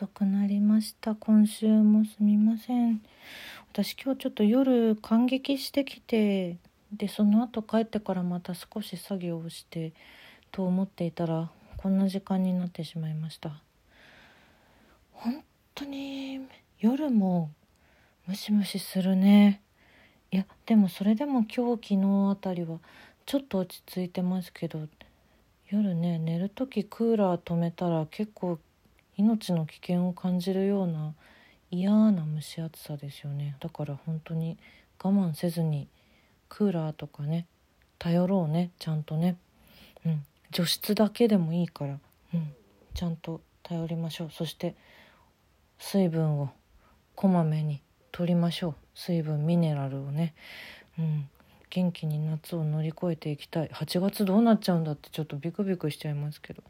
遅くなりました。今週もすみません。私今日ちょっと夜感激してきてでその後帰ってからまた少し作業をしてと思っていたらこんな時間になってしまいました。本当に夜もムシムシするね。いやでもそれでも今日昨日あたりはちょっと落ち着いてますけど夜ね寝る時クーラー止めたら結構命の危険を感じるような嫌な蒸し暑さですよね。だから本当に我慢せずにクーラーとかね頼ろうねちゃんとね。うん。除湿だけでもいいから、うん、ちゃんと頼りましょう。そして水分をこまめに取りましょう。水分ミネラルをね、うん、元気に夏を乗り越えていきたい。8月どうなっちゃうんだってちょっとビクビクしちゃいますけど。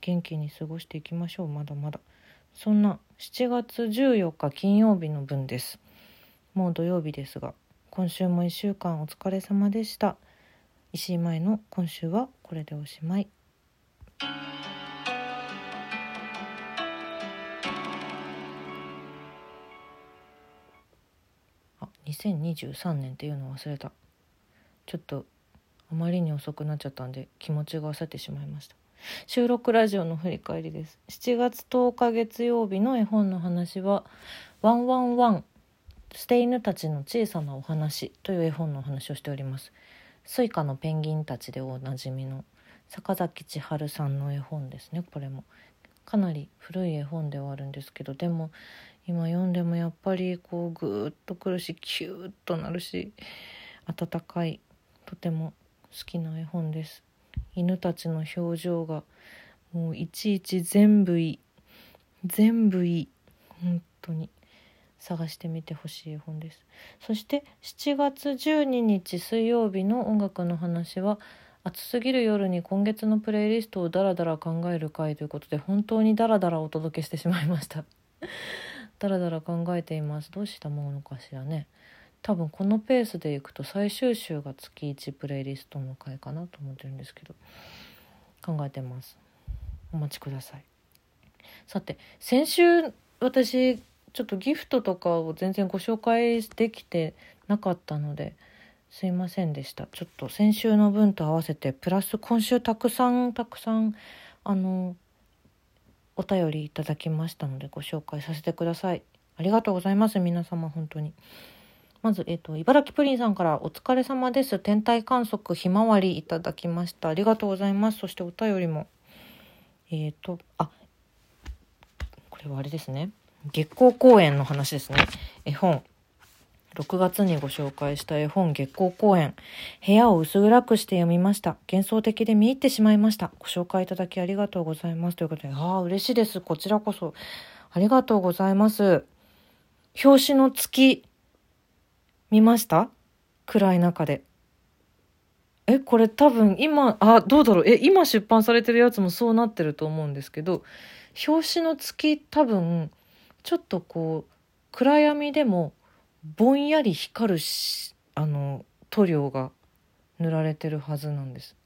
元気に過ごしていきましょう。まだまだ。そんな7月14日金曜日の分です。もう土曜日ですが今週も1週間お疲れ様でした。石井舞の今週はこれでおしまい。あ2023年っていうの忘れた。ちょっとあまりに遅くなっちゃったんで気持ちが焦ってしまいました。収録ラジオの振り返りです。7月10日月曜日の絵本の話は「ワンワンワン捨て犬たちの小さなお話」という絵本のお話をしております。スイカのペンギンたちでおなじみの坂崎千春さんの絵本ですねこれも。かなり古い絵本ではあるんですけどでも今読んでもやっぱりこうグーッとくるしキューッとなるし温かいとても好きな絵本です。犬たちの表情がもういちいち全部いい。全部いい。本当に。探してみてほしい絵本です。そして7月12日水曜日の音楽の話は暑すぎる夜に今月のプレイリストをダラダラ考える回ということで本当にダラダラお届けしてしまいました。ダラダラ考えています。どうしたものかしらね。多分このペースでいくと最終週が月1プレイリストの回かなと思ってるんですけど考えてます。お待ちください。さて先週私ちょっとギフトとかを全然ご紹介できてなかったのですいませんでした。ちょっと先週の分と合わせてプラス今週たくさんたくさんあのお便りいただきましたのでご紹介させてください。ありがとうございます皆様本当に。まず、えっ、ー、と、茨城プリンさんからお疲れ様です。天体観測ひまわりいただきました。ありがとうございます。そしてお便りも。えっ、ー、と、あ、これはあれですね。月光公園の話ですね。絵本。6月にご紹介した絵本月光公園。部屋を薄暗くして読みました。幻想的で見入ってしまいました。ご紹介いただきありがとうございます。ということで、ああ、嬉しいです。こちらこそ。ありがとうございます。表紙の月。見ました？暗い中で。え、これ多分今、あ、どうだろう。え、今出版されてるやつもそうなってると思うんですけど、表紙の月多分、ちょっとこう、暗闇でもぼんやり光るし、あの、塗料が塗られてるはずなんです。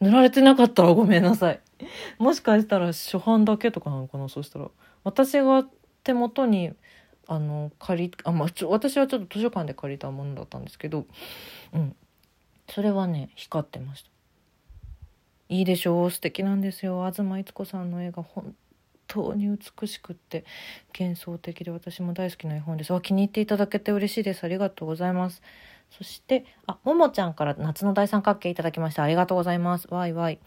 塗られてなかったらごめんなさい。もしかしたら初版だけとかなのかな？そしたら。私が手元にあの借りあ、まあ、ちょ私はちょっと図書館で借りたものだったんですけど、うん、それはね光ってました。いいでしょう素敵なんですよ。東逸子さんの絵が本当に美しくって幻想的で私も大好きな絵本です。あ気に入っていただけて嬉しいです。ありがとうございます。そしてあももちゃんから夏の大三角形いただきました。ありがとうございます。わいわい。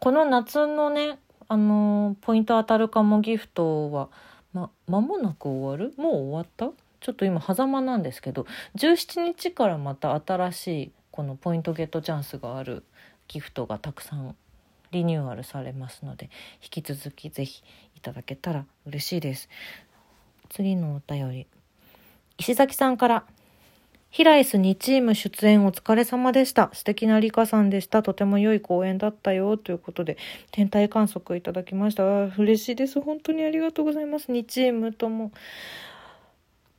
この夏のねあの、ポイント当たるかもギフトはま、間もなく終わる？もう終わった？ちょっと今狭間なんですけど17日からまた新しいこのポイントゲットチャンスがあるギフトがたくさんリニューアルされますので引き続き是非いただけたら嬉しいです。次のお便り。石崎さんから。ヒライス2チーム出演お疲れ様でした。素敵なリカさんでした。とても良い公演だったよ。ということで、天体観測いただきました。嬉しいです。本当にありがとうございます。2チームとも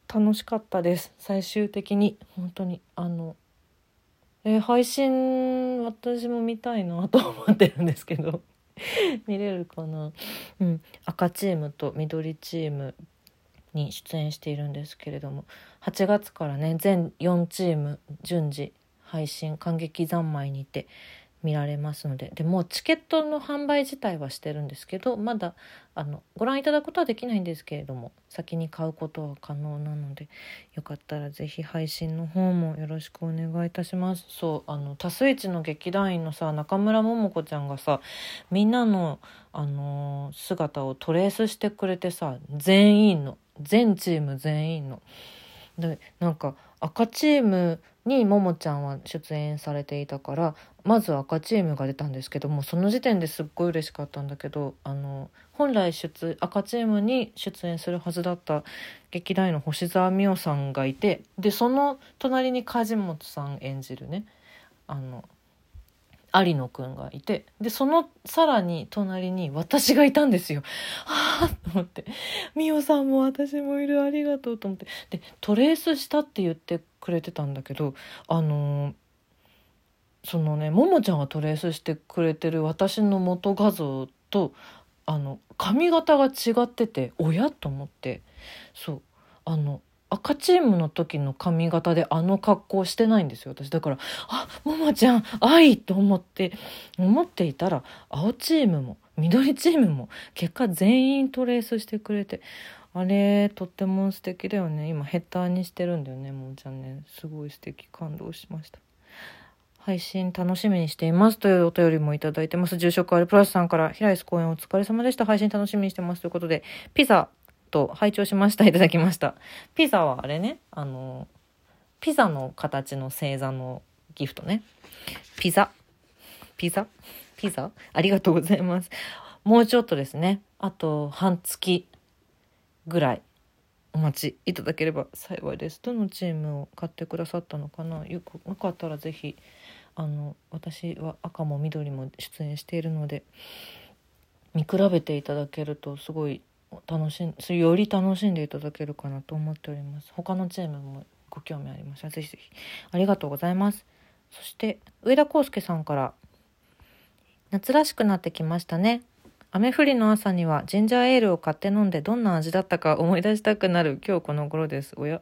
楽しかったです。最終的に。本当に。あの、えー、配信、私も見たいなと思ってるんですけど。見れるかな、うん、赤チームと緑チームに出演しているんですけれども8月からね全4チーム順次配信感激三昧にて見られますのででもうチケットの販売自体はしてるんですけどまだあのご覧いただくことはできないんですけれども先に買うことは可能なのでよかったら是非配信の方もよろしくお願いいたします。そうあの多数一の劇団員のさ中村桃子ちゃんがさみんなの、あの、姿をトレースしてくれてさ全員の全チーム全員の。でなんか赤チームにももちゃんは出演されていたからまず赤チームが出たんですけどもその時点ですっごい嬉しかったんだけどあの本来出赤チームに出演するはずだった劇団員の星沢美桜さんがいてでその隣に梶本さん演じるねあの有野くんがいてでそのさらに隣に私がいたんですよ。は あと思って「美桜さんも私もいるありがとう」と思って。でトレースしたって言ってくれてたんだけどあのー、そのねももちゃんがトレースしてくれてる私の元画像とあの髪型が違ってておやと思って。そう。あの赤チームの時の髪型であの格好してないんですよ。私だからあももちゃん愛と思って思っていたら青チームも緑チームも結果全員トレースしてくれてあれとっても素敵だよね。今ヘッダーにしてるんだよねももちゃんね。すごい素敵感動しました。配信楽しみにしていますというお便りもいただいてます。住職あるプラスさんから平石公演お疲れ様でした。配信楽しみにしてますということでピザと拝聴しました。いただきました。ピザはあれね。あのピザの形の星座のギフトね。ピザ。ピザ？ピザ？ありがとうございます。もうちょっとですね。あと半月ぐらいお待ちいただければ幸いです。どのチームを買ってくださったのかな？よかったら是非あの私は赤も緑も出演しているので見比べていただけるとすごい楽しんより楽しんでいただけるかなと思っております他のチームもご興味ありましたらぜひぜひありがとうございますそして上田康介さんから夏らしくなってきましたね雨降りの朝にはジンジャーエールを買って飲んでどんな味だったか思い出したくなる今日この頃です。おや。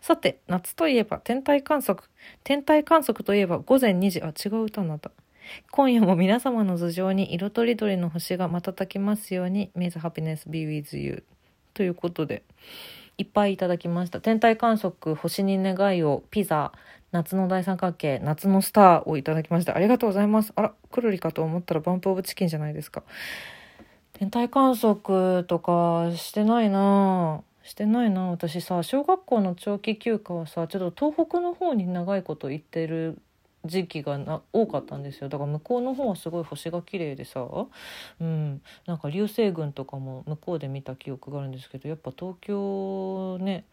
さて、夏といえば天体観測。天体観測といえば午前2時。あ、違う歌になった。今夜も皆様の頭上に色とりどりの星が瞬きますように May the happiness be with you ということでいっぱいいただきました。天体観測星に願いをピザ夏の大三角形夏のスターをいただきました。ありがとうございます。あらくるりかと思ったらバンプオブチキンじゃないですか。天体観測とかしてないなしてないな私さ小学校の長期休暇はさちょっと東北の方に長いこと行ってる時期がな多かったんですよ。だから向こうの方はすごい星が綺麗でさ、うん、なんか流星群とかも向こうで見た記憶があるんですけどやっぱ東京ね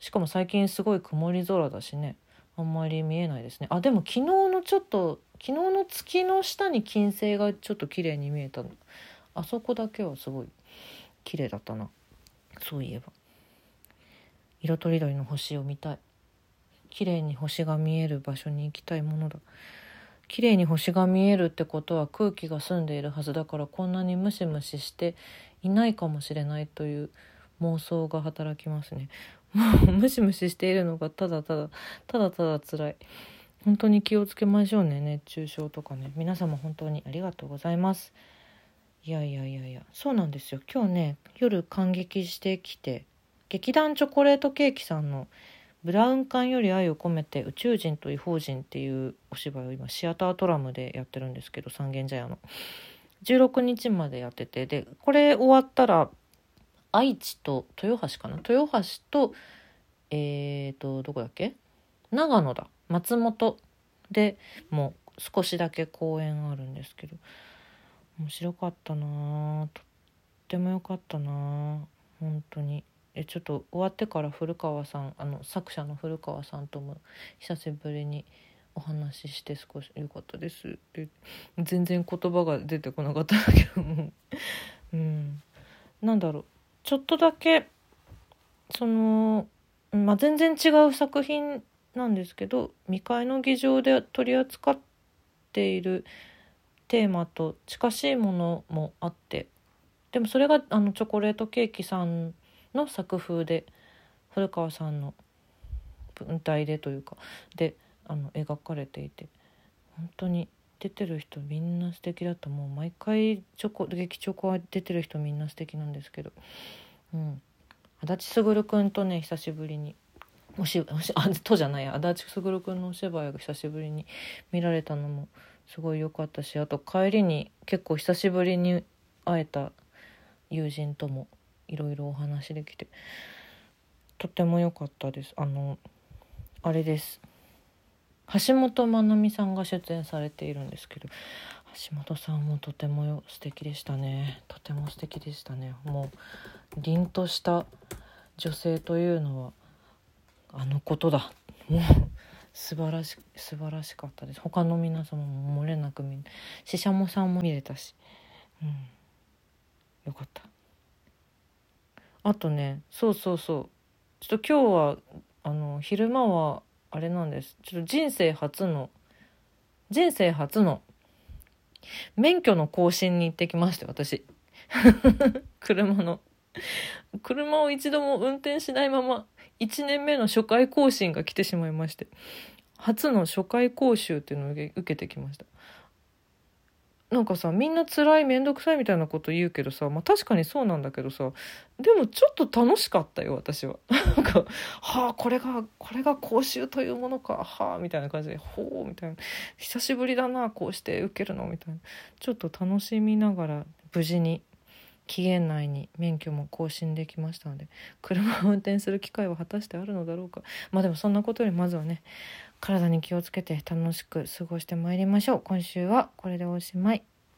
しかも最近すごい曇り空だしねあんまり見えないですね。あでも昨日のちょっと昨日の月の下に金星がちょっと綺麗に見えた。のあそこだけはすごい綺麗だったな。そういえば。色とりどりの星を見たい。綺麗に星が見える場所に行きたいものだ。綺麗に星が見えるってことは空気が澄んでいるはずだからこんなにムシムシしていないかもしれないという妄想が働きますね。もう ムシムシしているのがただただただただ辛い。本当に気をつけましょうね熱中症とかね。皆様本当にありがとうございます。いやいやいやいやそうなんですよ。今日ね夜感激してきて劇団チョコレートケーキさんのブラウン管より愛を込めて宇宙人と異邦人っていうお芝居を今シアタートラムでやってるんですけど三軒茶屋の。16日までやっててでこれ終わったら愛知と豊橋かな？豊橋とえーとどこだっけ？長野だ。松本でもう少しだけ公演あるんですけど面白かったなとってもよかったな本当に。えちょっと終わってから古川さんあの作者の古川さんとも久しぶりにお話しして少し良かったです。って全然言葉が出てこなかったんだけども。うん。なんだろう。ちょっとだけその、まあ、全然違う作品なんですけど未開の議場で取り扱っているテーマと近しいものもあってでもそれがあのチョコレートケーキさんの作風で古川さんの文体でというかであの描かれていて。本当に出てる人みんな素敵だったもう毎回チョコ劇チョコは出てる人みんな素敵なんですけど、うん、足立卓君とね久しぶりにおしおしあとじゃない足立卓君のお芝居が久しぶりに見られたのもすごい良かったしあと帰りに結構久しぶりに会えた友人ともいろいろお話できてとても良かったです。あのあれです。橋本まなみさんが出演されているんですけど橋本さんもとても素敵でしたね。とても素敵でしたね。もう凛とした女性というのはあのことだ。もう素晴らし素晴らしかったです。他の皆様も漏れなく見ししゃもさんも見れたし。うん。よかった。あとねそうそうそう。ちょっと今日はあの昼間はあれなんです。ちょっと人生初の人生初の免許の更新に行ってきまして私。車の。車を一度も運転しないまま1年目の初回更新が来てしまいまして初の初回講習っていうのを受けてきました。なんかさみんな辛い面倒くさいみたいなこと言うけどさ、まあ、確かにそうなんだけどさでもちょっと楽しかったよ私は。なんかはあこれがこれが講習というものかはあみたいな感じでほうみたいな。久しぶりだなこうして受けるのみたいな。ちょっと楽しみながら無事に期限内に免許も更新できましたので車を運転する機会は果たしてあるのだろうか。まあでもそんなことよりまずはね体に気をつけて楽しく過ごしてまいりましょう。今週はこれでおしまい。